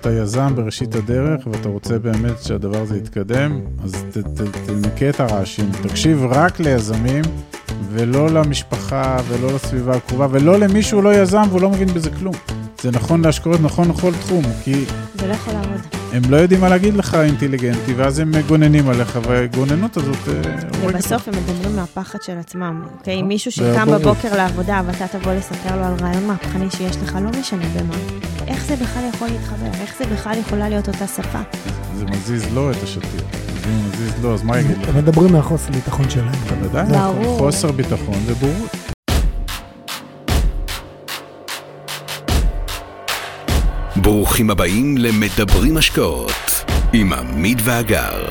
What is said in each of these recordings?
אתה יזם בראשית הדרך ואתה רוצה באמת שהדבר הזה יתקדם, אז ת, ת, תנקה את הרעשים, תקשיב רק ליזמים ולא למשפחה ולא לסביבה הקרובה ולא למי שהוא לא יזם והוא לא מבין בזה כלום. זה נכון להשקעות, נכון לכל תחום, כי זה לא יכול לעבוד. הם לא יודעים מה להגיד לך אינטליגנטי, ואז הם מגוננים עליך, והגוננות הזאת אה, ובסוף הם מדברים מהפחד של עצמם, אוקיי? נכון. מישהו זה שקם. בבוקר לעבודה ואתה תבוא לספר לו על רעיון מהפכני שיש לך, לא משנה במה. איך זה בכלל יכול להתחבר? איך זה בכלל יכולה להיות אותה שפה? זה מזיז לו את השטיח. זה מזיז לו, אז מה יגיד לך? הם מדברים מהחוסר ביטחון שלהם. בוודאי. חוסר ביטחון ובורות. ברוכים הבאים למדברים השקעות עם עמית ואגר.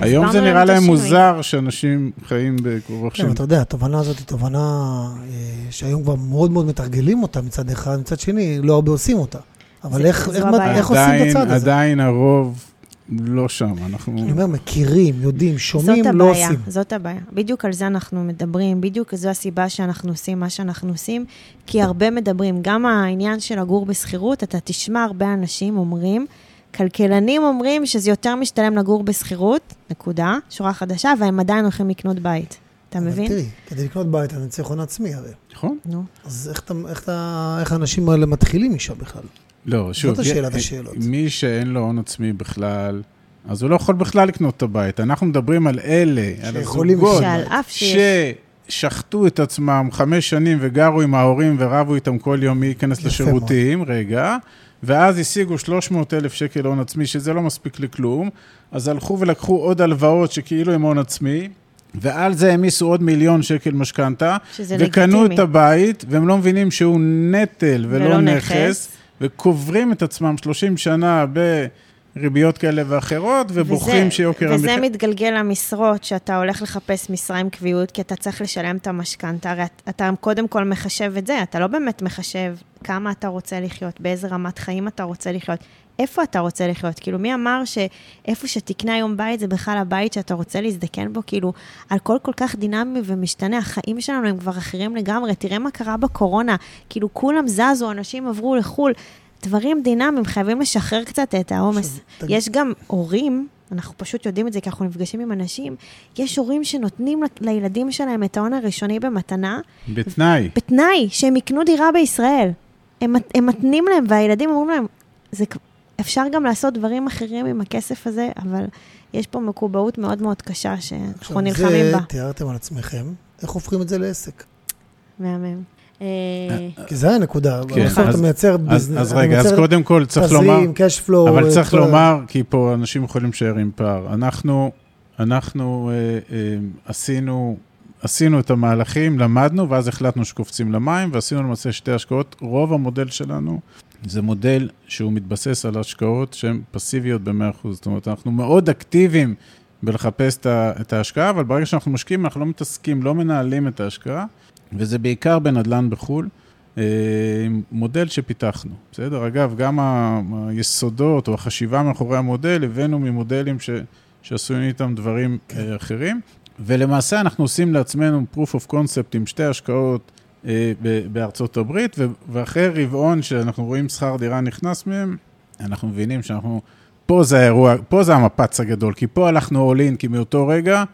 היום זה נראה להם. מוזר שאנשים חיים כן, ברוכשים. אתה יודע, התובנה הזאת היא תובנה אה, שהיום כבר מאוד מאוד מתרגלים אותה מצד אחד, מצד שני, לא הרבה עושים אותה. אבל איך, עושים את הצעד הזה? עדיין הרוב לא שם, אנחנו... אני אומר, מכירים, יודעים, שומעים, זאת לא הבעיה, עושים. זאת הבעיה. בדיוק על זה אנחנו מדברים, בדיוק זו הסיבה שאנחנו עושים מה שאנחנו עושים, כי הרבה מדברים. גם העניין של לגור בשכירות, אתה תשמע הרבה אנשים אומרים, כלכלנים אומרים שזה יותר משתלם לגור בשכירות, נקודה, שורה חדשה, והם עדיין הולכים לקנות בית. אתה מבין? תראי, כדי לקנות בית אני צריך הון עצמי הרי. נכון? נו. אז איך, אתה, איך, אתה, איך האנשים האלה מתחילים משם בכלל? לא, שוב, השאלת י- השאלות. מי שאין לו הון עצמי בכלל, אז הוא לא יכול בכלל לקנות את הבית. אנחנו מדברים על אלה, על הזוגות, שעל אף שיש... ששחטו את עצמם חמש שנים וגרו עם ההורים ורבו איתם כל יום מי ייכנס לשירותים, רגע, ואז השיגו 300 אלף שקל הון עצמי, שזה לא מספיק לכלום, אז הלכו ולקחו עוד הלוואות שכאילו הם הון עצמי, ועל זה העמיסו עוד מיליון שקל משכנתה, שזה וקנו לגיטימי. את הבית, והם לא מבינים שהוא נטל ולא, ולא נכס, נכס. וקוברים את עצמם 30 שנה בריביות כאלה ואחרות, וזה- שיוקר וזה המחיה... מתגלגל למשרות, שאתה הולך לחפש משרה עם קביעות, כי אתה צריך לשלם את המשכנתה. הרי את- אתה קודם כל מחשב את זה, אתה לא באמת מחשב כמה אתה רוצה לחיות, באיזה רמת חיים אתה רוצה לחיות, איפה אתה רוצה לחיות. כאילו, מי אמר שאיפה שתקנה היום בית זה בכלל הבית שאתה רוצה להזדקן בו? כאילו, הכל כל כך דינמי ומשתנה, החיים שלנו הם כבר אחרים לגמרי. תראה מה קרה בקורונה, כאילו, כולם זזו, אנשים עברו לחו"ל. דברים דינמיים, חייבים לשחרר קצת את העומס. יש גם הורים, אנחנו פשוט יודעים את זה כי אנחנו נפגשים עם אנשים, יש הורים שנותנים לילדים שלהם את ההון הראשוני במתנה, בתנאי. בתנאי שהם יקנו דירה בישראל. הם, הם מתנים להם, והילדים אומרים להם, זה, אפשר גם לעשות דברים אחרים עם הכסף הזה, אבל יש פה מקובעות מאוד מאוד קשה שאנחנו עכשיו, נלחמים זה בה. תיארתם על עצמכם, איך הופכים את זה לעסק? מהמם. אה, כי זה הנקודה, כן, בסוף אתה מייצר ביזנס, אז רגע, אז קודם כל צריך לומר, אבל צריך לומר, כי פה אנשים יכולים להישאר עם פער. אנחנו, אנחנו אה, אה, עשינו, עשינו את המהלכים, למדנו, ואז החלטנו שקופצים למים, ועשינו למעשה שתי השקעות. רוב המודל שלנו זה מודל שהוא מתבסס על השקעות שהן פסיביות ב-100%. זאת אומרת, אנחנו מאוד אקטיביים בלחפש את ההשקעה, אבל ברגע שאנחנו משקיעים, אנחנו לא מתעסקים, לא מנהלים את ההשקעה, וזה בעיקר בנדל"ן בחו"ל. אה, מודל שפיתחנו, בסדר? אגב, גם היסודות או החשיבה מאחורי המודל, הבאנו ממודלים ש, שעשויים איתם דברים אה, אחרים, ולמעשה אנחנו עושים לעצמנו proof of concept עם שתי השקעות בארצות הברית, ואחרי רבעון שאנחנו רואים שכר דירה נכנס מהם, אנחנו מבינים שאנחנו, פה זה האירוע, פה זה המפץ הגדול, כי פה הלכנו all in, כי מאותו רגע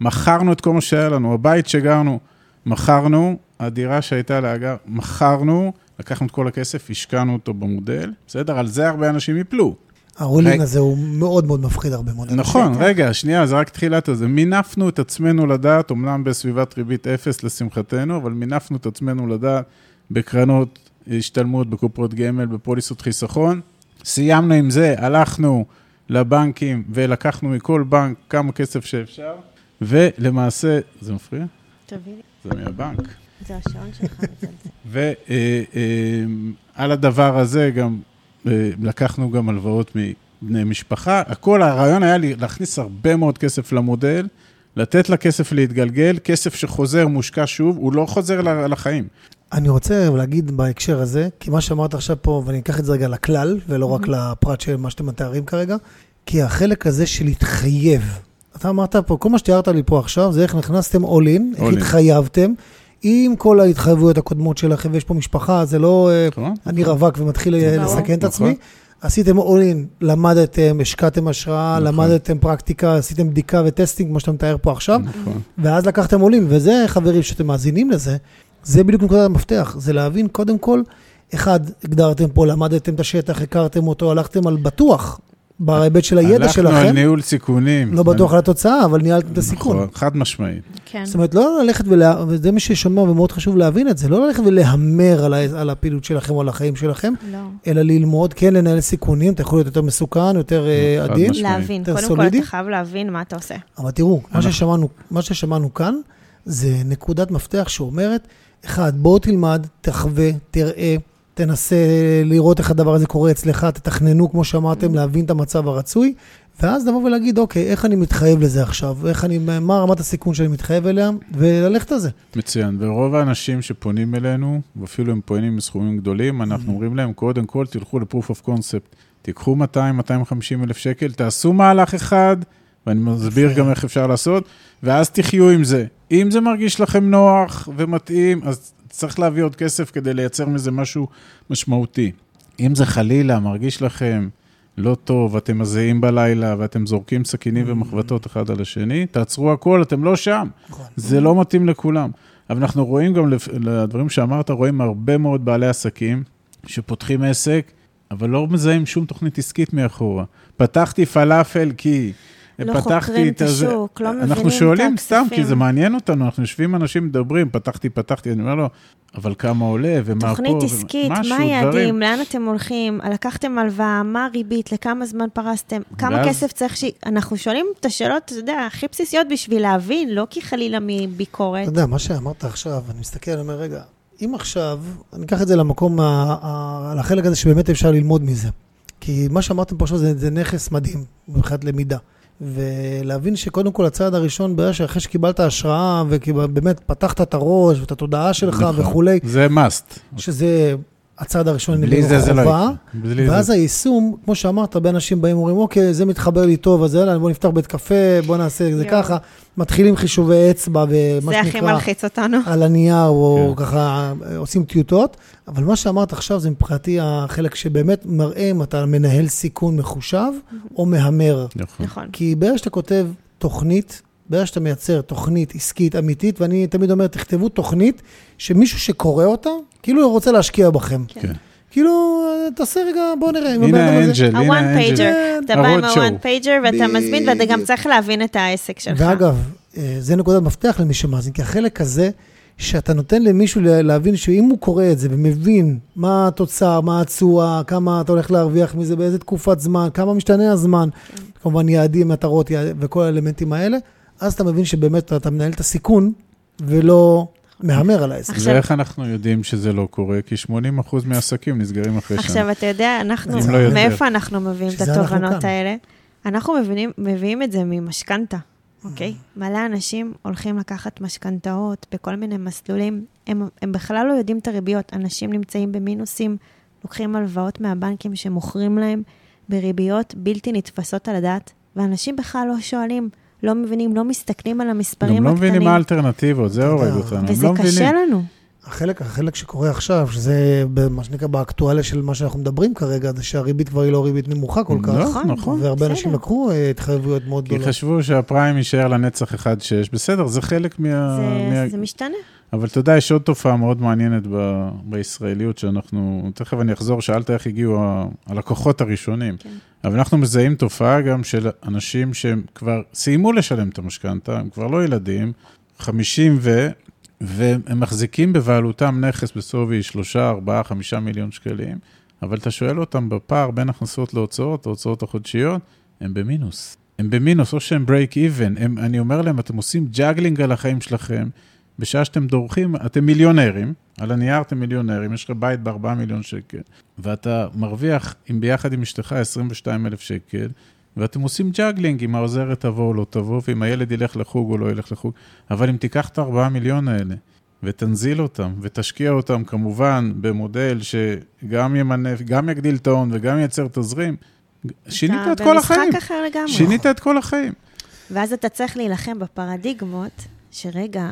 מכרנו את כל מה שהיה לנו, הבית שגרנו, מכרנו, הדירה שהייתה להגר, מכרנו, לקחנו את כל הכסף, השקענו אותו במודל, בסדר? על זה הרבה אנשים יפלו. הרולינג. הזה הוא מאוד מאוד מפחיד הרבה מאוד. נכון, אנשים. רגע, שנייה, זה רק תחילת הזה. מינפנו את עצמנו לדעת, אמנם בסביבת ריבית אפס לשמחתנו, אבל מינפנו את עצמנו לדעת בקרנות השתלמות, בקופות גמל, בפוליסות חיסכון. סיימנו עם זה, הלכנו לבנקים ולקחנו מכל בנק כמה כסף שאפשר, ולמעשה, זה מפריע? תביא לי, זה מהבנק. זה השעון שלך מצלצל. ועל הדבר הזה גם אה, לקחנו גם הלוואות מבני משפחה. הכל, הרעיון היה להכניס הרבה מאוד כסף למודל, לתת לכסף להתגלגל, כסף שחוזר, מושקע שוב, הוא לא חוזר לחיים. אני רוצה להגיד בהקשר הזה, כי מה שאמרת עכשיו פה, ואני אקח את זה רגע לכלל, ולא רק לפרט של מה שאתם מתארים כרגע, כי החלק הזה של להתחייב, אתה אמרת פה, כל מה שתיארת לי פה עכשיו, זה איך נכנסתם all in, איך. התחייבתם, עם כל ההתחייבויות הקודמות שלכם, ויש פה משפחה, זה לא אה, נכון? אני רווק ומתחיל אה, ברור. לסכן את נכון. עצמי. עשיתם all in, למדתם, השקעתם השראה, נכון. למדתם פרקטיקה, עשיתם בדיקה וטסטינג, כמו שאתה מתאר פה עכשיו. נכון. ואז לקחתם עולים, וזה, חברים, שאתם מאזינים לזה, זה בדיוק נקודת המפתח, זה להבין קודם כל, אחד, הגדרתם פה, למדתם את השטח, הכרתם אותו, הלכתם על בטוח, בהיבט של הידע הלכנו על שלכם, ניהול סיכונים. לא בטוח על התוצאה, אבל ניהלתם את הסיכון. נכון, חד משמעית. כן. זאת אומרת, לא ללכת ולה... וזה מי ששומע ומאוד חשוב להבין את זה, לא ללכת ולהמר על, ה... על הפעילות שלכם או על החיים שלכם, לא. אלא ללמוד, כן לנהל סיכונים, אתה יכול להיות יותר מסוכן, יותר אה, עדין. להבין. יותר קודם כל, סולידי? אתה חייב להבין מה אתה עושה. אבל תראו, מה אנחנו- ששמענו, מה ששמענו כאן, זה נקודת מפתח שאומרת, אחד, בוא תלמד, תחווה, תראה, תנסה לראות איך הדבר הזה קורה אצלך, תתכננו, כמו שאמרתם, להבין את המצב הרצוי, ואז לבוא ולהגיד, אוקיי, איך אני מתחייב לזה עכשיו? איך אני, מה רמת הסיכון שאני מתחייב אליה? וללכת על זה. מצוין. ורוב האנשים שפונים אלינו, ואפילו הם פונים בסכומים גדולים, אנחנו אומרים להם, קודם כל, תלכו ל-proof of concept. תיקחו 200-250 אלף שקל, תעשו מהלך אחד, ואני מסביר גם איך אפשר לעשות, ואז תחיו עם זה. אם זה מרגיש לכם נוח ומתאים, אז צריך להביא עוד כסף כדי לייצר מזה משהו משמעותי. אם זה חלילה מרגיש לכם לא טוב, אתם מזיעים בלילה ואתם זורקים סכינים ומחבטות אחד על השני, תעצרו הכל, אתם לא שם. זה לא מתאים לכולם. אבל אנחנו רואים גם, לדברים שאמרת, רואים הרבה מאוד בעלי עסקים שפותחים עסק, אבל לא מזהים שום תוכנית עסקית מאחורה. פתחתי פלאפל כי... לא פתחתי חוקרים את הזה. השוק, לא מבינים אנחנו את שואלים סתם, כי הכספים. זה מעניין אותנו, אנחנו יושבים, אנשים מדברים, פתחתי, פתחתי, אני אומר לו, אבל כמה עולה, ומה פה, תוכנית עסקית, מה היעדים. לאן אתם הולכים, לקחתם הלוואה, מה הריבית, לכמה זמן פרסתם, כמה ואז- כסף צריך ש... אנחנו שואלים את השאלות, אתה יודע, הכי בסיסיות בשביל להבין, לא כי חלילה מביקורת. אתה יודע, מה שאמרת עכשיו, אני מסתכל, אני אומר, רגע, אם עכשיו, אני אקח את זה למקום, ה- ה- לחלק הזה שבאמת אפשר ללמוד מזה. כי מה שאמרתם פה עכשיו זה, זה נכס מדהים מבחינת למידה. ולהבין שקודם כל הצעד הראשון, ברגע שאחרי שקיבלת השראה, ובאמת פתחת את הראש ואת התודעה שלך נכון. וכולי, זה must. שזה הצעד הראשון, בלי זה זה לא חובה, יקרה. ואז זה. היישום, כמו שאמרת, הרבה אנשים באים ואומרים, אוקיי, זה מתחבר לי טוב, אז יאללה, בוא נפתח בית קפה, בוא נעשה את זה. ככה. מתחילים חישובי אצבע, ומה זה הכי שנקרא, מלחיץ אותנו. על הנייר, או כן. ככה עושים טיוטות. אבל מה שאמרת עכשיו זה מבחינתי החלק שבאמת מראה אם אתה מנהל סיכון מחושב, או מהמר. נכון. נכון. כי ברגע שאתה כותב תוכנית, ברגע שאתה מייצר תוכנית עסקית אמיתית, ואני תמיד אומר, תכתבו תוכנית שמישהו שקורא אותה, כאילו הוא רוצה להשקיע בכם. כן. כאילו, תעשה רגע, בוא נראה. הנה האנג'ל, הנה האנג'ל. pager, אתה בא עם. ה-one pager ואתה מזמין, ואתה גם. צריך להבין את העסק שלך. ואגב, אה, זה נקודת מפתח למי שמאזין, כי החלק הזה, שאתה נותן למישהו לה- להבין שאם הוא קורא את זה ומבין מה התוצר, מה התשואה, כמה אתה הולך להרוויח מזה, באיזה תקופת זמן, כמה משתנה הזמן, כן. כמובן יעדים, מטרות וכל האלמנטים האלה, אז אתה מבין שבאמת אתה מנהל את הסיכון ולא מהמר על העסק. עכשיו- ואיך אנחנו יודעים שזה לא קורה? כי 80% מהעסקים נסגרים אחרי שנה. עכשיו, אתה יודע, אנחנו, לא יותר. מאיפה אנחנו מביאים את התובנות. האלה? אנחנו מבינים, מביאים את זה ממשכנתה, אוקיי? מלא אנשים הולכים לקחת משכנתאות בכל מיני מסלולים, הם, הם בכלל לא יודעים את הריביות. אנשים נמצאים במינוסים, לוקחים הלוואות מהבנקים שמוכרים להם בריביות בלתי נתפסות על הדעת, ואנשים בכלל לא שואלים, לא מבינים, לא מסתכלים על המספרים גם לא הקטנים. מבינים מה האלטרנטיבות, זה הורג אותנו. הם וזה לא קשה. לנו. החלק, החלק שקורה עכשיו, שזה מה שנקרא באקטואליה של מה שאנחנו מדברים כרגע, זה שהריבית כבר היא לא ריבית נמוכה כל כך. נכון, נכון. והרבה בסדר. אנשים לקחו אה, התחייבויות מאוד כי גדולות. חשבו שהפריים יישאר לנצח 1-6, בסדר, זה חלק מה... זה, מה... זה משתנה. אבל אתה יודע, יש עוד תופעה מאוד מעניינת ב... בישראליות, שאנחנו, תכף אני אחזור, שאלת איך הגיעו ה... הלקוחות הראשונים. כן. אבל אנחנו מזהים תופעה גם של אנשים שהם כבר סיימו לשלם את המשכנתה, הם כבר לא ילדים, 50 ו... והם מחזיקים בבעלותם נכס בשווי 3, 4, 5 מיליון שקלים, אבל אתה שואל אותם בפער בין הכנסות להוצאות, ההוצאות החודשיות, הם במינוס. הם במינוס, או שהם break even. הם, אני אומר להם, אתם עושים juggling על החיים שלכם, בשעה שאתם דורכים, אתם מיליונרים, על הנייר אתם מיליונרים, יש לך בית ב-4 מיליון שקל, ואתה מרוויח עם, ביחד עם אשתך 22 אלף שקל, ואתם עושים juggling, אם העוזרת תבוא או לא תבוא, ואם הילד ילך לחוג או לא ילך לחוג, אבל אם תיקח את ה-4 מיליון האלה, ותנזיל אותם, ותשקיע אותם כמובן במודל שגם ימנף, גם יגדיל את ההון וגם ייצר תזרים, שינית את כל החיים. אתה במשחק אחר לגמרי. שינית את כל החיים. ואז אתה צריך להילחם בפרדיגמות, שרגע,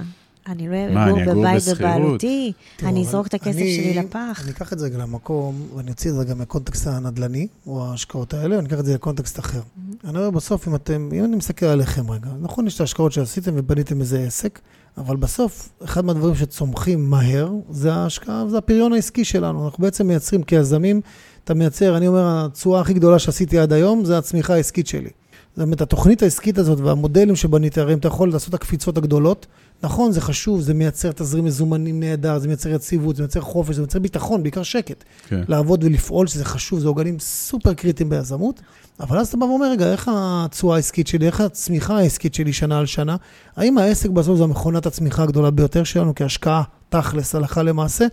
אני לא אגור בבית? בבעלותי, אני אזרוק את הכסף אני- שלי לפח. אני אקח את זה רגע למקום, ואני אוציא את זה גם מהקונטקסט הנדל"ני, או ההשקעות האלה, ואני אקח את זה לקונטקסט אחר. אני אומר, בסוף, אם אתם, אם אני מסתכל עליכם רגע, נכון, יש את ההשקעות שעשיתם ובניתם איזה עסק, אבל בסוף, אחד מהדברים שצומחים מהר, זה ההשקעה, זה הפריון העסקי שלנו. אנחנו בעצם מייצרים כיזמים, אתה מייצר, אני אומר, התשואה הכי גדולה שעשיתי עד היום, זה הצמיחה העסקית שלי. זאת אומרת, התוכנית העסקית הזאת והמודלים שבנית, הרי אם אתה יכול לעשות את הקפיצות הגדולות, נכון, זה חשוב, זה מייצר תזרים מזומנים נהדר, זה מייצר יציבות, זה מייצר חופש, זה מייצר ביטחון, בעיקר שקט. כן. לעבוד ולפעול, שזה חשוב, זה עוגנים סופר קריטיים ביזמות, אבל אז אתה בא ואומר, רגע, איך התשואה העסקית שלי, איך הצמיחה העסקית שלי שנה על שנה? האם העסק בסוף זו המכונת הצמיחה הגדולה ביותר שלנו כהשקעה, תכלס, הלכה למעשה?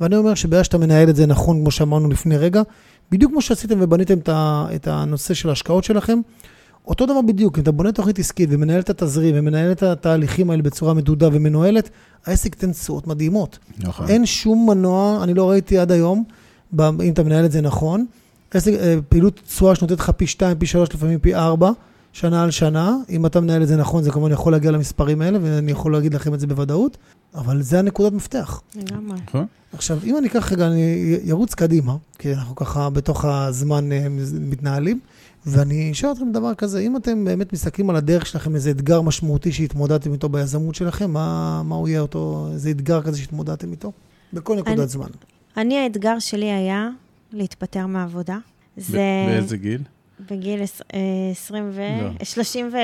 ואני אומר שברגע שאתה מנהל את זה נכון, כמו שאמרנו לפני רגע, בדיוק כמו שעשיתם ובניתם את הנושא של ההשקעות שלכם, אותו דבר בדיוק, אם אתה בונה תוכנית עסקית ומנהל את התזרים ומנהל את התהליכים האלה בצורה מדודה ומנוהלת, העסק ייתן תשואות מדהימות. נכון. אין שום מנוע, אני לא ראיתי עד היום, אם אתה מנהל את זה נכון, עסק, אה, פעילות תשואה שנותנת לך פי 2, פי 3, לפעמים פי 4, שנה על שנה. אם אתה מנהל את זה נכון, זה כמובן יכול להגיע למספרים האלה, ואני יכול להגיד לכם את זה בוודאות, אבל זה הנקודת מפתח. לגמרי. נכון? עכשיו, אם אני אקח רגע, אני ירוץ קדימה, כי אנחנו ככה בתוך הזמן אה, מתנהלים, ואני אשאל אתכם דבר כזה, אם אתם באמת מסתכלים על הדרך שלכם, איזה אתגר משמעותי שהתמודדתם איתו ביזמות שלכם, מה, מה הוא יהיה אותו, איזה אתגר כזה שהתמודדתם איתו? בכל נקודת אני- זמן. אני, האתגר שלי היה להתפטר מהעבודה. ב- זה באיזה גיל? בגיל עש- אה, 20 ו... לא. 30 ו...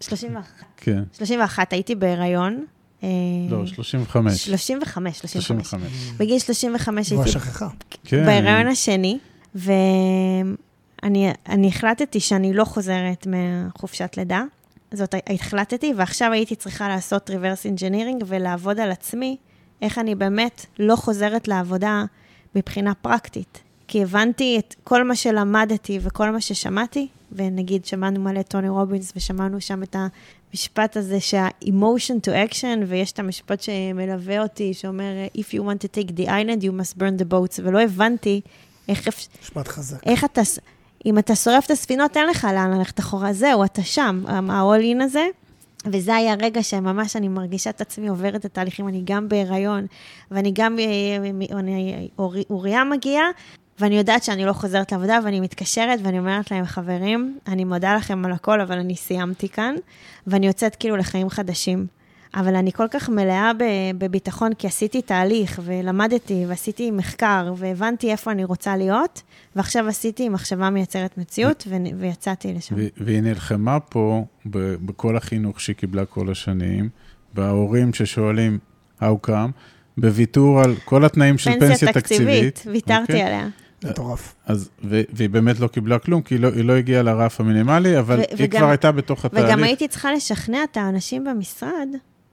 31. כן. 31 הייתי בהיריון. אה, לא, 35. 35, 35. 35. בגיל 35 כבר הייתי שכחה. כן. בהיריון השני, ואני אני החלטתי שאני לא חוזרת מחופשת לידה. זאת החלטתי, ועכשיו הייתי צריכה לעשות reverse engineering ולעבוד על עצמי, איך אני באמת לא חוזרת לעבודה מבחינה פרקטית. כי הבנתי את כל מה שלמדתי וכל מה ששמעתי, ונגיד שמענו מלא טוני רובינס ושמענו שם את המשפט הזה שה-emotion to action, ויש את המשפט שמלווה אותי, שאומר, If you want to take the island, you must burn the boats, ולא הבנתי איך, משפט חזק. איך אתה, אם אתה שורף את הספינות, אין לך לאן ללכת אחורה, זהו, אתה שם, ה-all in הזה. וזה היה רגע שממש אני מרגישה את עצמי עוברת את התהליכים, אני גם בהיריון, ואני גם, אה, אורי- אוריה מגיעה, ואני יודעת שאני לא חוזרת לעבודה, ואני מתקשרת ואני אומרת להם, חברים, אני מודה לכם על הכל, אבל אני סיימתי כאן, ואני יוצאת כאילו לחיים חדשים. אבל אני כל כך מלאה בביטחון, כי עשיתי תהליך, ולמדתי, ועשיתי מחקר, והבנתי איפה אני רוצה להיות, ועכשיו עשיתי מחשבה מייצרת מציאות, ו- ויצאתי לשם. והיא נלחמה פה בכל החינוך שהיא קיבלה כל השנים, בהורים ששואלים how come, בוויתור על כל התנאים של פנסיה תקציבית. ויתרתי אוקיי? עליה. מטורף. אז, ו- והיא באמת לא קיבלה כלום, כי היא לא, היא לא הגיעה לרף המינימלי, אבל ו- היא וגם- כבר הייתה בתוך התהליך. וגם הייתי צריכה לשכנע את האנשים במשרד,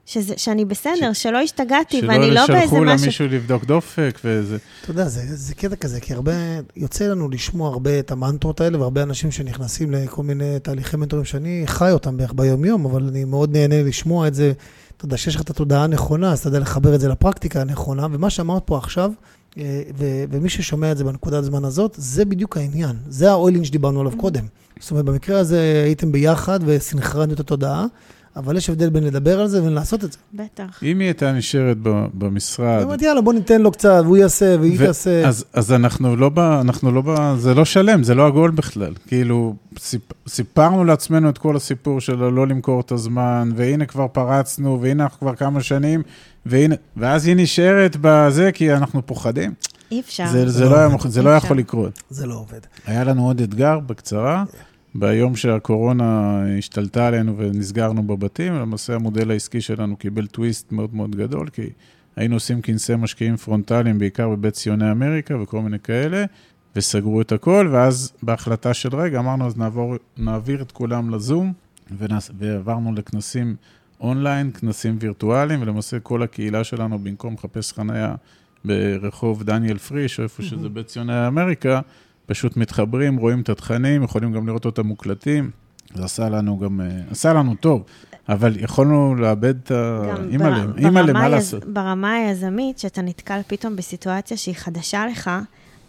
שזה, שאני בסדר, שלא השתגעתי, שלא ואני לא באיזה שלחו לה משהו... מישהו לבדוק דופק וזה. אתה יודע, זה, זה קטע כזה, כי הרבה, יוצא לנו לשמוע הרבה את המנטרות האלה, והרבה אנשים שנכנסים לכל מיני תהליכי מנטורים שאני חי אותם בערך ביום-יום, אבל אני מאוד נהנה לשמוע את זה. אתה יודע, שיש לך את התודעה הנכונה, אז אתה יודע לחבר את זה לפרקטיקה הנכונה, ומה שאמרת פה עכשיו, ו- ומי ששומע את זה בנקודת זמן הזאת, זה בדיוק העניין. זה ה healing שדיברנו עליו קודם. זאת אומרת, במקרה הזה הייתם ביחד וסינכרנו את התודעה, אבל יש הבדל בין לדבר על זה ובין לעשות את זה. בטח. אם היא הייתה נשארת במשרד, אמרתי, יאללה, בוא ניתן לו קצת, והוא יעשה, והיא ו- תעשה. אז, אז אנחנו לא ב... אנחנו לא ב... זה לא שלם, זה לא עגול בכלל. כאילו, סיפ, סיפרנו לעצמנו את כל הסיפור של לא למכור את הזמן, והנה כבר פרצנו, והנה אנחנו כבר כמה שנים, והנה... ואז היא נשארת בזה, כי אנחנו פוחדים. אי אפשר. זה, זה, לא לא, זה לא. יכול לקרות. זה לא עובד. היה לנו עוד אתגר, בקצרה. ביום שהקורונה השתלטה עלינו ונסגרנו בבתים, למעשה המודל העסקי שלנו קיבל טוויסט מאוד מאוד גדול, כי היינו עושים כנסי משקיעים פרונטליים, בעיקר בבית ציוני אמריקה וכל מיני כאלה, וסגרו את הכל, ואז בהחלטה של רגע אמרנו, אז נעבור, נעביר את כולם לזום, ונס, ועברנו לכנסים אונליין, כנסים וירטואליים, ולמעשה כל הקהילה שלנו, במקום לחפש חניה ברחוב דניאל פריש, או איפה שזה בית ציוני אמריקה, פשוט מתחברים, רואים את התכנים, יכולים גם לראות אותם מוקלטים, זה עשה לנו גם, אה, עשה לנו טוב, אבל יכולנו לאבד את בר- אימא'לה, ברמה מה לעשות? ברמה היזמית, שאתה נתקל פתאום בסיטואציה שהיא חדשה לך,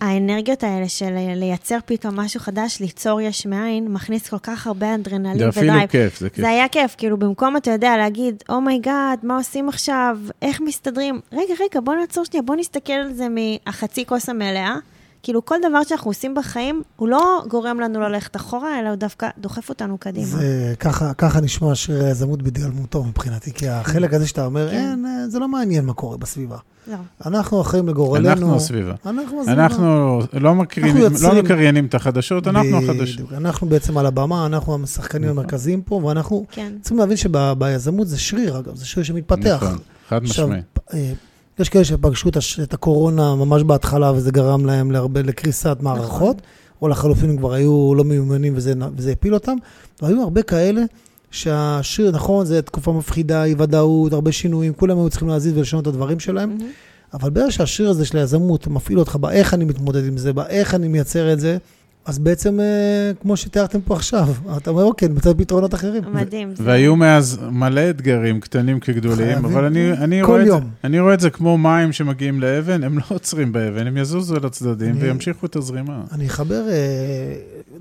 האנרגיות האלה של לייצר פתאום משהו חדש, ליצור יש מאין, מכניס כל כך הרבה אדרנלין זה אפילו ו drive. כיף, זה כיף. זה היה כיף, כאילו במקום, אתה יודע, להגיד, oh my god, מה עושים עכשיו, איך מסתדרים? רגע, רגע, בוא נעצור שנייה, בוא נסתכל על זה מהחצי כוס המלאה. כאילו, כל דבר שאנחנו עושים בחיים, הוא לא גורם לנו ללכת אחורה, אלא הוא דווקא דוחף אותנו קדימה. זה, ככה, ככה נשמע שיר היזמות בהתגלמותו מבחינתי, כי החלק הזה שאתה אומר, כן. אין, אה, זה לא מעניין מה קורה בסביבה. לא. אנחנו אחראים לגורלנו. אנחנו הסביבה. אנחנו הסביבה. אנחנו לא מקריינים- אנחנו יוצרים- לא מקריינים את החדשות, אנחנו. החדשים. אנחנו בעצם על הבמה, אנחנו השחקנים נכון. המרכזיים פה, ואנחנו כן. צריכים להבין שביזמות זה שריר, אגב, זה שריר שמתפתח. נכון, חד משמעית. אה, יש כאלה שפגשו את הקורונה ממש בהתחלה, וזה גרם להם להרבה, לקריסת מערכות, נכון. או לחלופין הם כבר היו לא מיומנים וזה, וזה הפיל אותם. והיו הרבה כאלה שהשיר, נכון, זו תקופה מפחידה, אי ודאות, הרבה שינויים, כולם היו צריכים להזיז ולשנות את הדברים שלהם. אבל ברגע שהשיר הזה של היזמות מפעיל אותך באיך אני מתמודד עם זה, באיך אני מייצר את זה, אז בעצם, אה, כמו שתיארתם פה עכשיו, אתה אומר, אוקיי, נמצא פתרונות אחרים. מדהים. זה- והיו מאז מלא אתגרים, קטנים כגדולים, חייבים. אבל אני, אני, כל רואה את זה, יום. אני רואה את זה כמו מים שמגיעים לאבן, הם לא עוצרים באבן, הם יזוזו לצדדים אני- וימשיכו את הזרימה. אני אחבר אה,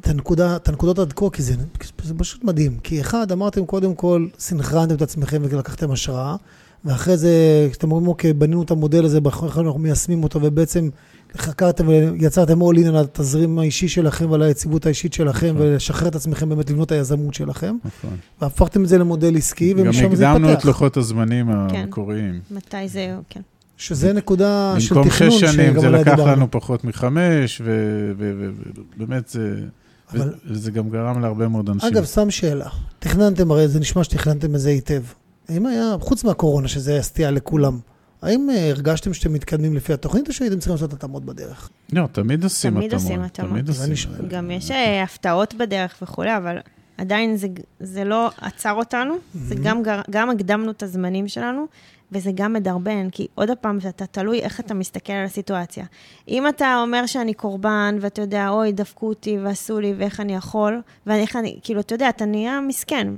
את, הנקודה, את הנקודות עד כה, כי זה, זה פשוט מדהים. כי אחד, אמרתם קודם כל, סנכרנתם את עצמכם ולקחתם השראה, ואחרי זה, כשאתם אומרים, אוקיי, בנינו את המודל הזה, ואחרי אנחנו מיישמים אותו, ובעצם חקרתם ויצרתם all in על התזרים האישי שלכם ועל היציבות האישית שלכם, נכון. ולשחרר את עצמכם באמת לבנות היזמות שלכם, נכון. והפכתם את זה למודל עסקי, גם ומשם זה הקדמנו את התפתח. לוחות הזמנים כן. המקוריים. מתי זה, כן. שזה נקודה של במקום תכנון, שש שנים, זה לקח דיברנו. לנו פחות מחמש, ובאמת זה... אבל- וזה גם גרם להרבה מאוד אנשים. אגב, סתם שאלה. תכננתם, הרי זה נשמע שתכננתם את זה היטב. האם היה, חוץ מהקורונה, שזה היה סטייה לכולם, האם אה, הרגשתם שאתם מתקדמים לפי התוכנית, או שהייתם צריכים לעשות התאמות בדרך? לא, תמיד עושים תמיד התאמות. עושים התאמות. תמיד עושים. גם יש אה, הפתעות בדרך וכולי, אבל עדיין זה, זה לא עצר אותנו, זה גם, גר- גם הקדמנו את הזמנים שלנו, וזה גם מדרבן, כי עוד פעם, אתה תלוי איך אתה מסתכל על הסיטואציה. אם אתה אומר שאני קורבן, ואתה יודע, אוי, דפקו אותי ועשו לי, ואיך אני יכול, ואיך אני, כאילו, אתה יודע, אתה נהיה מסכן,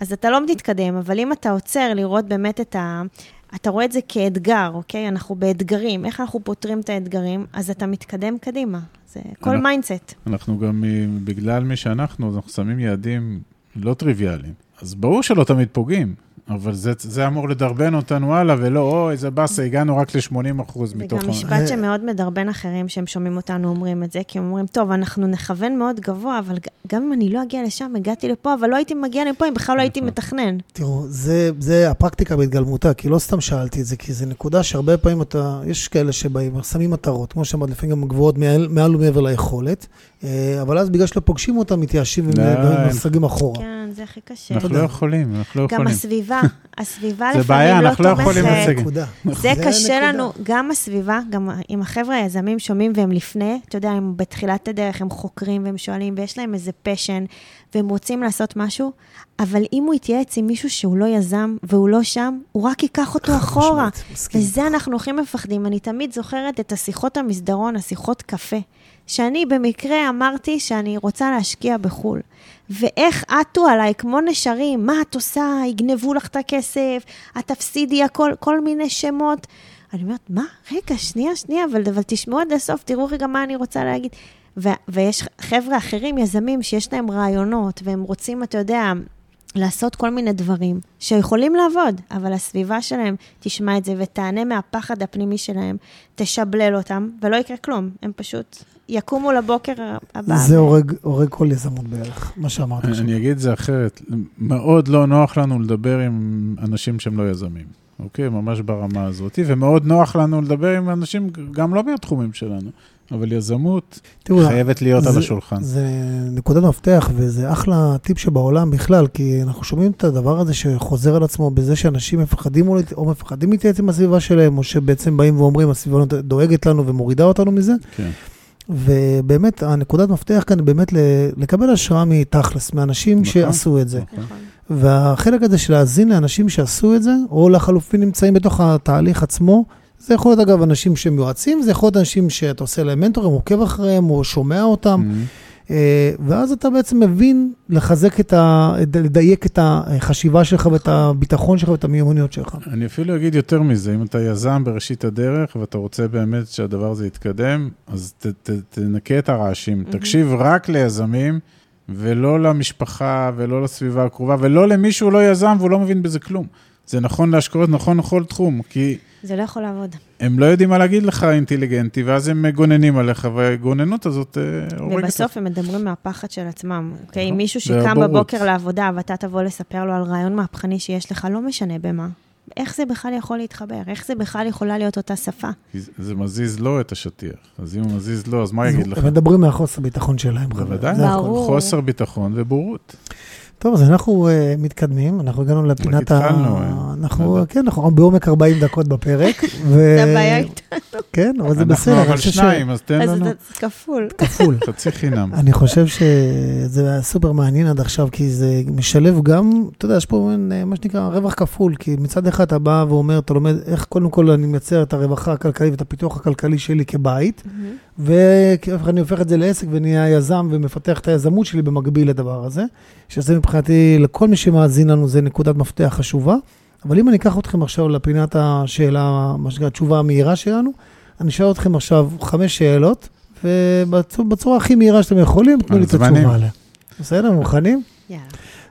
אז אתה לא מתקדם, אבל אם אתה עוצר לראות באמת את ה... אתה רואה את זה כאתגר, אוקיי? אנחנו באתגרים, איך אנחנו פותרים את האתגרים, אז אתה מתקדם קדימה. זה כל אנחנו- mindset. אנחנו גם, מ- בגלל מי שאנחנו, אנחנו שמים יעדים לא טריוויאליים. אז ברור שלא תמיד פוגעים, אבל זה, זה אמור לדרבן אותנו הלאה, ולא, אוי, איזה באסה, הגענו רק ל-80 אחוז זה מתוך... גם ה- משפט שמאוד מדרבן אחרים שהם שומעים אותנו אומרים את זה, כי הם אומרים, טוב, אנחנו נכוון מאוד גבוה, אבל גם אם אני לא אגיע לשם, הגעתי לפה, אבל לא הייתי מגיע לפה אם בכלל לא הייתי מכוון. מתכנן. תראו, זה, זה הפרקטיקה בהתגלמותה, כי לא סתם שאלתי את זה, כי זו נקודה שהרבה פעמים אתה, יש כאלה שבאים, שמים מטרות, כמו שאמרת, לפעמים גם גבוהות מעל, מעל ומעבר ליכולת, אה, אבל אז בגלל שלא פוגשים אותם, מתייאשים לא. ומסגים אחורה. כן, זה הכי קשה. אנחנו לא. יכולים, אנחנו לא גם יכולים. הסביבה, הסביבה זה בעיה, לפעמים לא אנחנו לא יכולים תומכת. נקודה. זה קשה. לנו, גם הסביבה, גם אם החבר'ה היזמים שומעים והם לפני, אתה יודע, הם בתחילת הדרך, הם חוקרים והם שואלים, ויש להם איזה פשן, והם רוצים לעשות משהו, אבל אם הוא יתייעץ עם מישהו שהוא לא יזם והוא לא שם, הוא רק ייקח אותו אחורה. וזה אנחנו הכי מפחדים. אני תמיד זוכרת את השיחות המסדרון, השיחות קפה, שאני במקרה אמרתי שאני רוצה להשקיע בחו"ל. ואיך עטו עליי כמו נשרים, מה את עושה? יגנבו לך את הכסף, את תפסידי הכל, כל מיני שמות. אני אומרת, מה? רגע, שנייה, שנייה, אבל, אבל תשמעו עד הסוף, תראו רגע מה אני רוצה להגיד. ו- ויש חבר'ה אחרים, יזמים, שיש להם רעיונות, והם רוצים, אתה יודע, לעשות כל מיני דברים שיכולים לעבוד, אבל הסביבה שלהם תשמע את זה ותענה מהפחד הפנימי שלהם, תשבלל אותם, ולא יקרה כלום. הם פשוט יקומו לבוקר הבא. זה הורג, הורג כל יזמות בערך, מה שאמרת עכשיו. אני אגיד את זה אחרת, מאוד לא נוח לנו לדבר עם אנשים שהם לא יזמים, אוקיי? ממש ברמה הזאת, ומאוד נוח לנו לדבר עם אנשים גם לא מהתחומים שלנו, אבל יזמות תראו, חייבת להיות על זה- השולחן. זה נקודת מפתח, וזה אחלה טיפ שבעולם בכלל, כי אנחנו שומעים את הדבר הזה שחוזר על עצמו בזה שאנשים מפחדים או, להת- או מפחדים להתייעץ עם הסביבה שלהם, או שבעצם באים ואומרים, הסביבה לא דואגת לנו ומורידה אותנו מזה. כן. ובאמת, הנקודת מפתח כאן היא באמת לקבל השראה מתכלס, מאנשים נכון. שעשו את זה. נכון. והחלק הזה של להאזין לאנשים שעשו את זה, או לחלופין נמצאים בתוך התהליך עצמו, זה יכול להיות אגב אנשים שהם יועצים, זה יכול להיות אנשים שאתה עושה להם מנטורים, עוקב אחריהם, או שומע אותם. Mhm. אה, ואז אתה בעצם מבין לחזק את ה... לדייק את החשיבה שלך ואת הביטחון שלך ואת המיומנויות שלך. אני אפילו אגיד יותר מזה, אם אתה יזם בראשית הדרך ואתה רוצה באמת שהדבר הזה יתקדם, אז ת, ת, תנקה את הרעשים. Mm-hmm. תקשיב רק ליזמים, ולא למשפחה, ולא לסביבה הקרובה, ולא למי שהוא לא יזם והוא לא מבין בזה כלום. זה נכון להשקעות, נכון לכל תחום, כי... זה לא יכול לעבוד. הם לא יודעים מה להגיד לך אינטליגנטי, ואז הם מגוננים עליך, והגוננות הזאת אה, הורגת. ובסוף הם מדברים מהפחד של עצמם. אוקיי, אם מישהו שקם בבוקר לעבודה, ואתה תבוא לספר לו על רעיון מהפכני שיש לך, לא משנה במה. איך זה בכלל יכול להתחבר? איך זה בכלל יכולה להיות אותה שפה? זה- מזיז לו את השטיח. אז אם הוא מזיז לו, אז מה יגיד לך? הם מדברים מהחוסר ביטחון שלהם. בוודאי. חוסר ביטחון ובורות. טוב, אז אנחנו uh, מתקדמים, אנחנו הגענו לפינת התחלנו, אה, אנחנו. כן, אנחנו בעומק 40 דקות בפרק. ו... זה הבעיה איתה. כן, אבל זה אנחנו בסדר. אני אבל שניים, אז תן אז לנו זה כפול. כפול. חצי חינם. אני חושב שזה היה סופר מעניין עד עכשיו, כי זה משלב גם, אתה יודע, יש פה מין, אה, מה שנקרא רווח כפול, כי מצד אחד אתה בא ואומר, אתה לומד איך קודם כל אני מייצר את הרווחה הכלכלית ואת הפיתוח הכלכלי שלי כבית, ואיך אני הופך את זה לעסק ונהיה יזם ומפתח את היזמות שלי במקביל לדבר הזה, שזה מבחינתי, לכל מי שמאזין לנו, זה נקודת מפתח חשובה. אבל אם אני אקח אתכם עכשיו לפינת השאלה, מה שנקרא, התשובה המהירה שלנו, אני אשאל אתכם עכשיו חמש שאלות, ובצורה הכי מהירה שאתם יכולים, תנו לי את. התשובה עליה. בסדר, מוכנים? יאללה.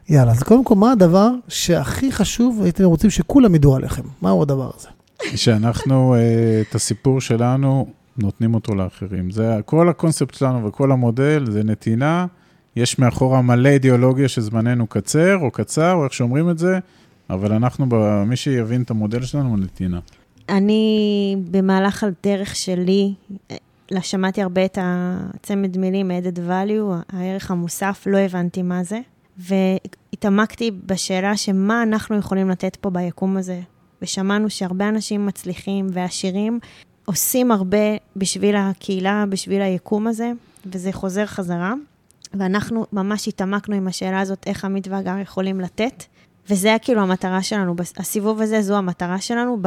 יאללה, אז קודם כל, מה הדבר שהכי חשוב הייתם רוצים שכולם ידעו עליכם? מהו הדבר הזה? שאנחנו, אה, את הסיפור שלנו, נותנים אותו לאחרים. זה כל הקונספט שלנו וכל המודל, זה נתינה. יש מאחורה מלא אידיאולוגיה שזמננו קצר או קצר, או איך שאומרים את זה, אבל אנחנו, ב- מי שיבין את המודל שלנו, נתינה. אני, במהלך הדרך שלי, אה, שמעתי הרבה את הצמד מילים added value, הערך המוסף, לא הבנתי מה זה, והתעמקתי בשאלה שמה אנחנו יכולים לתת פה ביקום הזה. ושמענו שהרבה אנשים מצליחים ועשירים עושים הרבה בשביל הקהילה, בשביל היקום הזה, וזה חוזר חזרה. ואנחנו ממש התעמקנו עם השאלה הזאת, איך עמית והגר יכולים לתת, וזה היה כאילו המטרה שלנו. הסיבוב הזה, זו המטרה שלנו.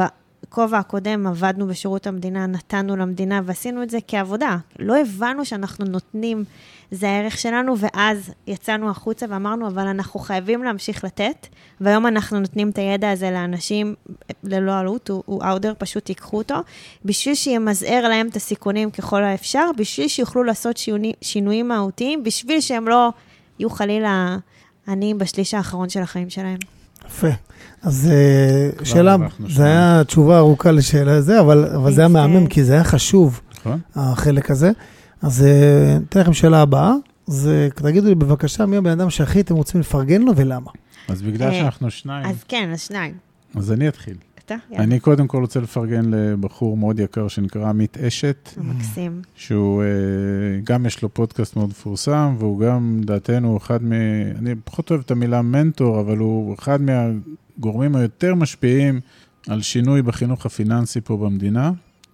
בכובע הקודם עבדנו בשירות המדינה, נתנו למדינה ועשינו את זה כעבודה. לא הבנו שאנחנו נותנים, זה הערך שלנו, ואז יצאנו החוצה ואמרנו, אבל אנחנו חייבים להמשיך לתת, והיום אנחנו נותנים את הידע הזה לאנשים ללא עלות, הוא, אאודר, פשוט ייקחו אותו, בשביל שימזער להם את הסיכונים ככל האפשר, בשביל שיוכלו לעשות שיוני, שינויים מהותיים, בשביל שהם לא יהיו חלילה עניים בשליש האחרון של החיים שלהם. יפה. אז אה, שאלה, זה שניים. היה תשובה ארוכה לשאלה הזה, אבל, אבל זה היה. מהמם, כי זה היה חשוב, נכון? החלק הזה. אז אה, אתן לכם שאלה הבאה. אז אה, תגידו לי בבקשה, מי הבן אדם שהכי אתם רוצים לפרגן לו ולמה? אז בגלל אה, שאנחנו שניים, אז כן, אז שניים. אז אני אתחיל. אתה? יאללה. אני קודם כל רוצה לפרגן לבחור מאוד יקר שנקרא עמית אשת, מקסים. שהוא אה, גם יש לו פודקאסט מאוד מפורסם, והוא גם, לדעתנו, הוא אחד מ... אני פחות אוהב את המילה מנטור, אבל הוא אחד מהגורמים היותר משפיעים על שינוי בחינוך הפיננסי פה במדינה.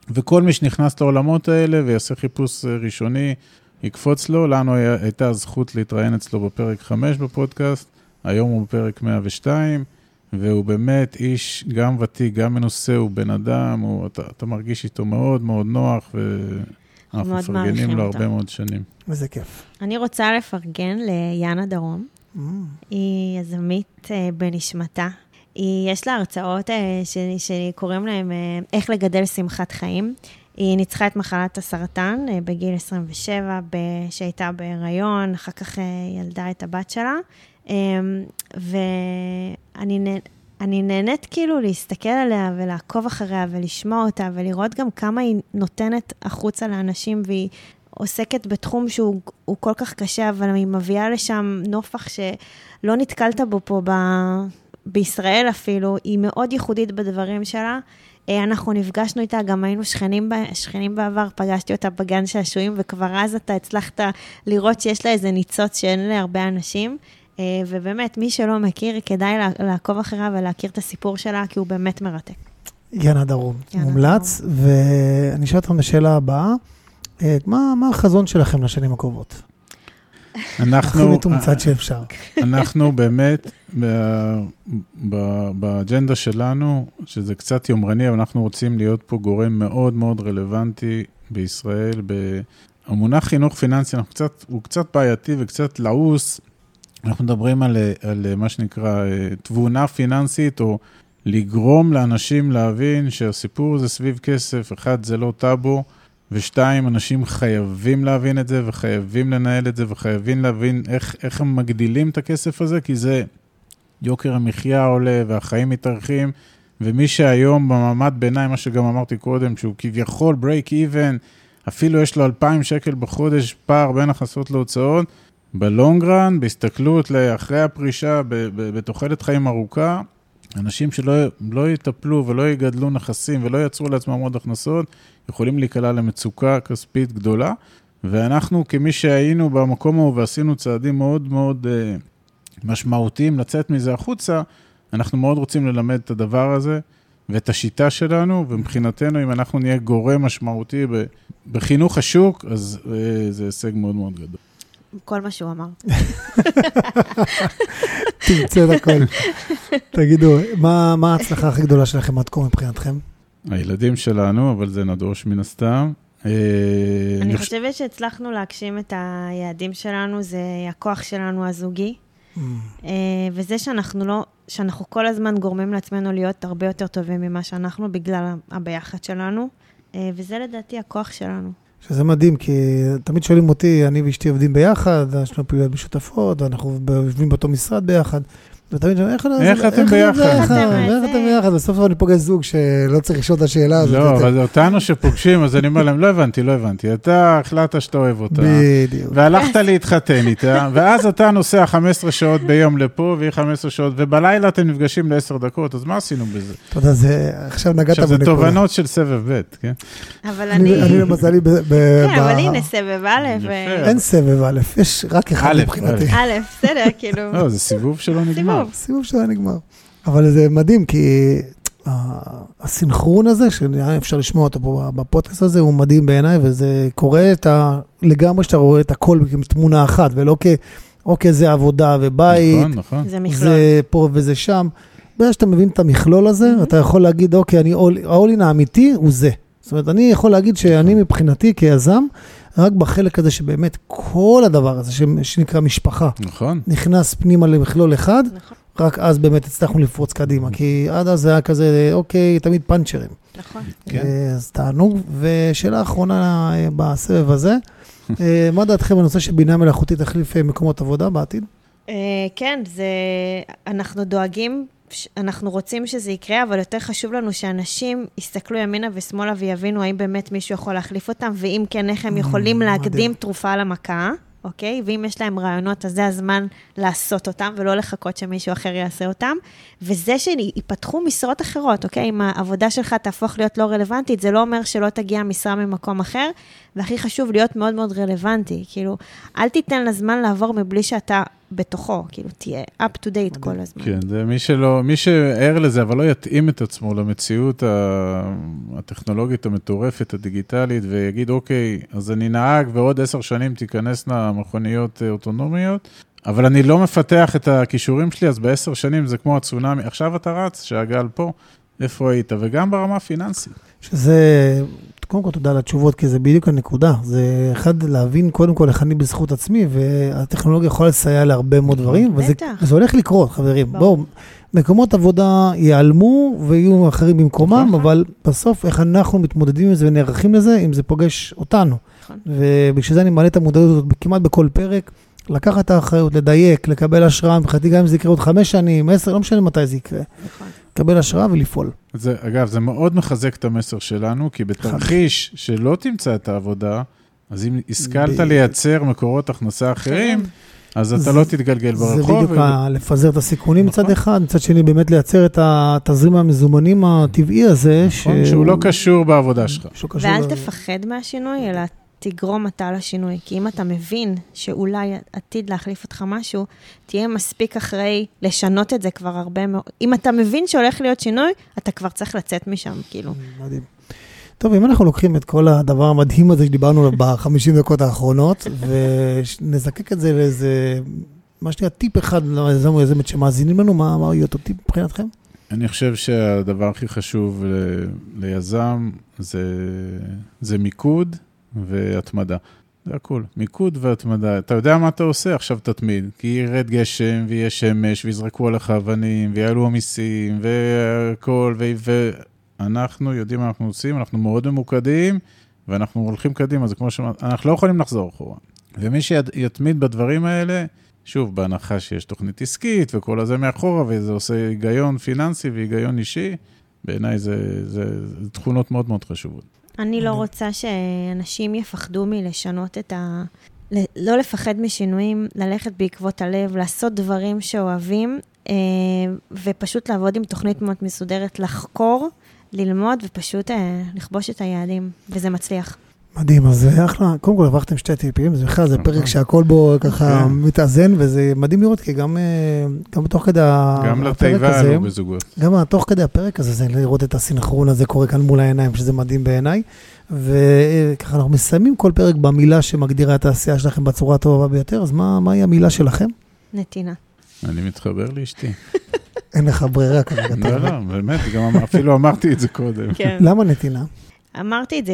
וכל מי שנכנס לעולמות האלה ויעשה חיפוש אה, ראשוני, יקפוץ לו. לנו הייתה הזכות להתראיין אצלו בפרק 5 בפודקאסט, היום הוא בפרק 102, והוא באמת איש גם ותיק, גם מנוסה, הוא בן אדם, הוא, אתה, אתה מרגיש איתו מאוד מאוד נוח, ואנחנו מאוד מפרגנים לו אותו. הרבה מאוד שנים. איזה כיף. אני רוצה לפרגן ליאנה דרום. Mm, היא יזמית אה, בנשמתה. היא, יש לה הרצאות אה, ש- שקוראים להן אה, איך לגדל שמחת חיים. היא ניצחה את מחלת הסרטן אה, בגיל 27, ב- שהייתה בהיריון, אחר כך אה, ילדה את הבת שלה. אה, ואני נה- אני נהנית כאילו להסתכל עליה ולעקוב אחריה ולשמוע אותה ולראות גם כמה היא נותנת החוצה לאנשים והיא עוסקת בתחום שהוא הוא כל כך קשה, אבל היא מביאה לשם נופח שלא נתקלת בו פה ב, בישראל אפילו. היא מאוד ייחודית בדברים שלה. אה, אנחנו נפגשנו איתה, גם היינו שכנים, שכנים בעבר, פגשתי אותה בגן שעשועים, וכבר אז אתה הצלחת לראות שיש לה איזה ניצוץ שאין להרבה אנשים. אה, ובאמת, מי שלא מכיר, כדאי לע- לעקוב אחריה ולהכיר את הסיפור שלה, כי הוא באמת מרתק. יאנה דרום, יאנה מומלץ. ואני אשאל אתכם בשאלה הבאה, אה, מה מה החזון שלכם לשנים הקרובות? הכי אנחנו, מתומצת שאפשר. אנחנו באמת, ב- ב- באג'נדה שלנו, שזה קצת יומרני, אבל אנחנו רוצים להיות פה גורם מאוד מאוד רלוונטי בישראל המונח חינוך פיננסי אנחנו קצת, הוא קצת בעייתי וקצת לעוס. אנחנו מדברים על, על מה שנקרא אה, תבונה פיננסית, או לגרום לאנשים להבין שהסיפור הזה סביב כסף, אחד, זה לא טאבו, ושתיים, אנשים חייבים להבין את זה, וחייבים לנהל את זה, וחייבים להבין איך, איך הם מגדילים את הכסף הזה, כי זה יוקר המחיה עולה והחיים מתארחים, ומי שהיום במעמד ביניים, מה שגם אמרתי קודם, שהוא כביכול break even, אפילו יש לו 2,000 שקל בחודש פער בין הכנסות להוצאות, בלונגרן, בהסתכלות לאחרי הפרישה, בתוחלת חיים ארוכה, אנשים שלא לא יטפלו ולא יגדלו נכסים ולא ייצרו לעצמם עוד הכנסות, יכולים להיקלע למצוקה כספית גדולה. ואנחנו, כמי שהיינו במקום ההוא ועשינו צעדים מאוד מאוד uh, משמעותיים לצאת מזה החוצה, אנחנו מאוד רוצים ללמד את הדבר הזה ואת השיטה שלנו, ומבחינתנו, אם אנחנו נהיה גורם משמעותי בחינוך השוק, אז uh, זה הישג מאוד מאוד גדול. כל מה שהוא אמר. תמצא את הכל. תגידו, מה ההצלחה הכי גדולה שלכם עד כה מבחינתכם? הילדים שלנו, אבל זה נדוש מן הסתם. אה, אני חושבת שהצלחנו להגשים את היעדים שלנו, זה הכוח שלנו הזוגי. Mm. אה, וזה שאנחנו לא, שאנחנו כל הזמן גורמים לעצמנו להיות הרבה יותר טובים ממה שאנחנו, בגלל הביחד שלנו. אה, וזה לדעתי הכוח שלנו. שזה מדהים, כי תמיד שואלים אותי, אני ואשתי עובדים ביחד, יש לנו פעילויות משותפות, אנחנו יושבים באותו משרד ביחד. ותמיד שואלים, איך אתם ביחד? איך אתם ביחד? בסוף אני פוגש זוג שלא צריך לשאול את השאלה הזאת. לא, אבל אותנו שפוגשים, אז אני אומר להם, לא הבנתי, לא הבנתי. אתה החלטת שאתה אוהב אותה. בדיוק. והלכת להתחתן איתה, ואז אתה נוסע 15 שעות ביום לפה, והיא 15 שעות, ובלילה אתם נפגשים לעשר דקות, אז מה עשינו בזה? אתה יודע, זה, עכשיו נגעת בנקודה. עכשיו, זה תובנות של סבב ב', כן? אבל אני... אני למזלי ב... כן, אבל הנה, סבב א'. אין סבב א', יש רק אחד מבחינתי. א', בסדר, כאילו... לא, זה סיבוב שלא נגמר. סיבוב שלא נגמר. נגמר. אבל זה מדהים, כי הסינכרון הזה, שנראה אפשר לשמוע אותו פה בפודקאסט הזה, הוא מדהים בעיניי, וזה קורה את ה... לגמרי שאתה רואה את הכל כתמונה אחת, ולא כ... אוקיי, זה עבודה ובית. נכון, נכון. זה מכלול. זה פה וזה שם. ברגע שאתה מבין את המכלול הזה, mm-hmm. אתה יכול להגיד, אוקיי, אני, ה-all-in האמיתי הוא זה. זאת אומרת, אני יכול להגיד שאני מבחינתי כיזם, רק בחלק הזה שבאמת כל הדבר הזה, שנקרא משפחה, נכון. נכנס פנימה למכלול אחד, נכון. רק אז באמת הצלחנו לפרוץ קדימה, כי עד אז זה היה כזה, אוקיי, תמיד פאנצ'רים. נכון. כן. אז תענוג. ושאלה אחרונה אה, בסבב הזה, אה, מה דעתכם בנושא שבינה מלאכותית תחליף אה, מקומות עבודה בעתיד? כן, זה, אנחנו דואגים, אנחנו רוצים שזה יקרה, אבל יותר חשוב לנו שאנשים יסתכלו ימינה ושמאלה ויבינו האם באמת מישהו יכול להחליף אותם, ואם כן, איך הם יכולים להקדים תרופה למכה. אוקיי? ואם יש להם רעיונות, אז זה הזמן לעשות אותם, ולא לחכות שמישהו אחר יעשה אותם. וזה שיפתחו משרות אחרות, אוקיי? אם העבודה שלך תהפוך להיות לא רלוונטית, זה לא אומר שלא תגיע משרה ממקום אחר, והכי חשוב, להיות מאוד מאוד רלוונטי. כאילו, אל תיתן לזמן לעבור מבלי שאתה בתוכו, כאילו, תהיה up to date כל הזמן. כן, זה מי שלא, מי שער לזה, אבל לא יתאים את עצמו למציאות הטכנולוגית המטורפת, הדיגיטלית, ויגיד, אוקיי, אז אני נהג ועוד עשר שנים תיכנסנה מכוניות אה, אוטונומיות, אבל אני לא מפתח את הכישורים שלי, אז בעשר שנים זה כמו הצונאמי. עכשיו אתה רץ, שהגל פה, איפה היית? וגם ברמה הפיננסית. שזה קודם כל תודה על התשובות, כי זה בדיוק הנקודה. זה אחד, להבין קודם כל איך אני בזכות עצמי, והטכנולוגיה יכולה לסייע להרבה מאוד דברים. בטח. וזה, וזה הולך לקרות, חברים. בואו, מקומות עבודה ייעלמו ויהיו אחרים במקומם. אבל בסוף איך אנחנו מתמודדים עם זה ונערכים לזה, אם זה פוגש אותנו. נכון. ובשביל זה אני מעלה את המודעות הזאת כמעט בכל פרק. לקחת את האחריות, לדייק, לקבל השראה, מבחינתי גם אם זה יקרה עוד חמש שנים, עשר, לא משנה מתי זה יקרה. נכון. לקבל השראה ולפעול. זה, אגב, זה מאוד מחזק את המסר שלנו, כי בתרחיש שלא תמצא את העבודה, אז אם השכלת ב... לייצר מקורות הכנסה אחרים, אז אתה לא תתגלגל ברחוב. זה בדיוק ו... לפזר את הסיכונים נכון. מצד אחד, מצד שני באמת לייצר את התזרים המזומנים הטבעי הזה. נכון, ש... שהוא לא קשור בעבודה שלך. ואל תפחד מהשינוי, אלא תגרום אתה לשינוי. כי אם אתה מבין שאולי עתיד להחליף אותך משהו, תהיה מספיק אחראי לשנות את זה כבר הרבה מאוד. אם אתה מבין שהולך להיות שינוי, אתה כבר צריך לצאת משם, כאילו. מדהים. טוב, אם אנחנו לוקחים את כל הדבר המדהים הזה שדיברנו עליו ב-50 דקות האחרונות, ונזקק את זה לאיזה, מה שנקרא, טיפ אחד ליזם או יזמת שמאזינים לנו, מה, מה יהיה אותו טיפ מבחינתכם? אני חושב שהדבר הכי חשוב ליזם זה, זה מיקוד, והתמדה. זה הכול. מיקוד והתמדה. אתה יודע מה אתה עושה, עכשיו תתמיד. כי ירד גשם, ויהיה שמש, ויזרקו עליך אבנים, ויעלו המיסים, והכל, ואנחנו יודעים מה אנחנו עושים, אנחנו מאוד ממוקדים, ואנחנו הולכים קדימה, זה כמו שאמרת, אנחנו לא יכולים לחזור אחורה. ומי שיתמיד בדברים האלה, שוב, בהנחה שיש תוכנית עסקית וכל הזה מאחורה, וזה עושה היגיון פיננסי והיגיון אישי, בעיניי זה, זה, זה תכונות מאוד מאוד חשובות. אני לא רוצה שאנשים יפחדו מלשנות את ה... לא לפחד משינויים, ללכת בעקבות הלב, לעשות דברים שאוהבים, אה, ופשוט לעבוד עם תוכנית מאוד מסודרת, לחקור, ללמוד ופשוט אה, לכבוש את היעדים, וזה מצליח. מדהים, אז זה אחלה. קודם כל הרווחתם שתי טיפים, זה בכלל, זה פרק נכון. שהכל בו ככה כן. מתאזן, וזה מדהים לראות, כי גם, אה, גם תוך כדי הפרק הזה... גם לתיבה עלו בזוגות. גם תוך כדי הפרק הזה, זה לראות את הסינכרון הזה קורה כאן מול העיניים, שזה מדהים בעיניי. וככה אנחנו מסיימים כל פרק במילה שמגדירה את העשייה שלכם בצורה הטובה ביותר, אז מה, מהי המילה שלכם? נתינה. אני מתחבר לאשתי. אין לך ברירה כרגע. לא, לא, באמת, גם אפילו אמרתי את זה קודם. כן. למה נתינה? אמרתי את זה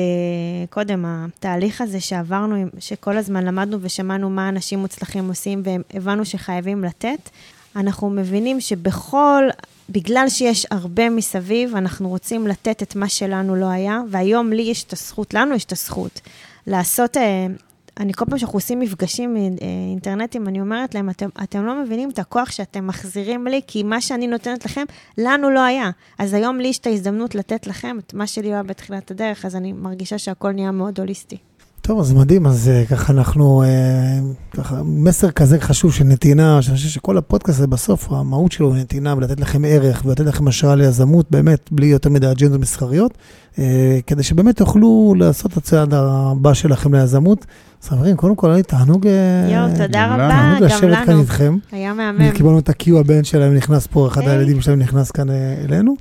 קודם, התהליך הזה שעברנו, שכל הזמן למדנו ושמענו מה אנשים מוצלחים עושים, והבנו שחייבים לתת, אנחנו מבינים שבכל, בגלל שיש הרבה מסביב, אנחנו רוצים לתת את מה שלנו לא היה, והיום לי יש את הזכות, לנו יש את הזכות, לעשות אה, אני כל פעם שאנחנו עושים מפגשים אה, אינטרנטיים, אני אומרת להם, אתם, אתם לא מבינים את הכוח שאתם מחזירים לי, כי מה שאני נותנת לכם, לנו לא היה. אז היום לי יש את ההזדמנות לתת לכם את מה שלי היה בתחילת הדרך, אז אני מרגישה שהכל נהיה מאוד הוליסטי. טוב, אז מדהים, אז אה, ככה אנחנו, אה, ככה, מסר כזה חשוב של נתינה, שאני חושב שכל הפודקאסט הזה בסוף, המהות שלו הוא נתינה ולתת לכם ערך ולתת לכם השראה ליזמות, באמת, בלי יותר מדי אג'נדות מסחריות, אה, כדי שבאמת תוכלו לעשות את הצעד הבא שלכם ליזמות. אז חברים, קודם כל, היה לי תענוג... יואו, תודה רבה, גם לנו. תענוג לשבת כאן איתכם. היה מהמם. קיבלנו את ה-Q הבן שלהם נכנס פה, אחד הילדים שלהם נכנס כאן אלינו.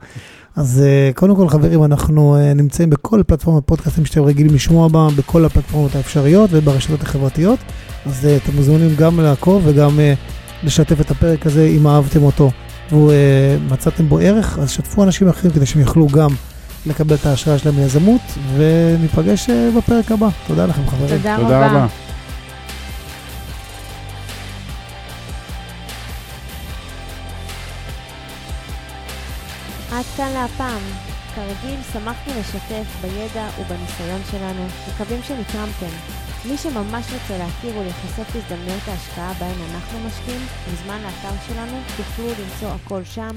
אז uh, קודם כל, חברים, אנחנו נמצאים בכל פלטפורמת פודקאסטים שאתם רגילים לשמוע בה, בכל הפלטפורמות האפשריות וברשתות החברתיות. אז אתם מוזמנים גם לעקוב וגם לשתף את הפרק הזה אם אהבתם אותו ומצאתם בו ערך, אז שתפו אנשים אחרים כדי שהם יוכלו גם לקבל את ההשראה שלהם מיזמות, וניפגש uh, בפרק הבא. תודה לכם, חברים. תודה, תודה רבה. רבה. עד כאן להפעם. כרגיל, שמחנו לשתף בידע ובניסיון שלנו, מקווים שנתרמתם. מי שממש רוצה להכיר ולהיחשף להזדמנויות ההשקעה בהן אנחנו משקיעים, מוזמן לאתר שלנו, תוכלו למצוא הכל שם.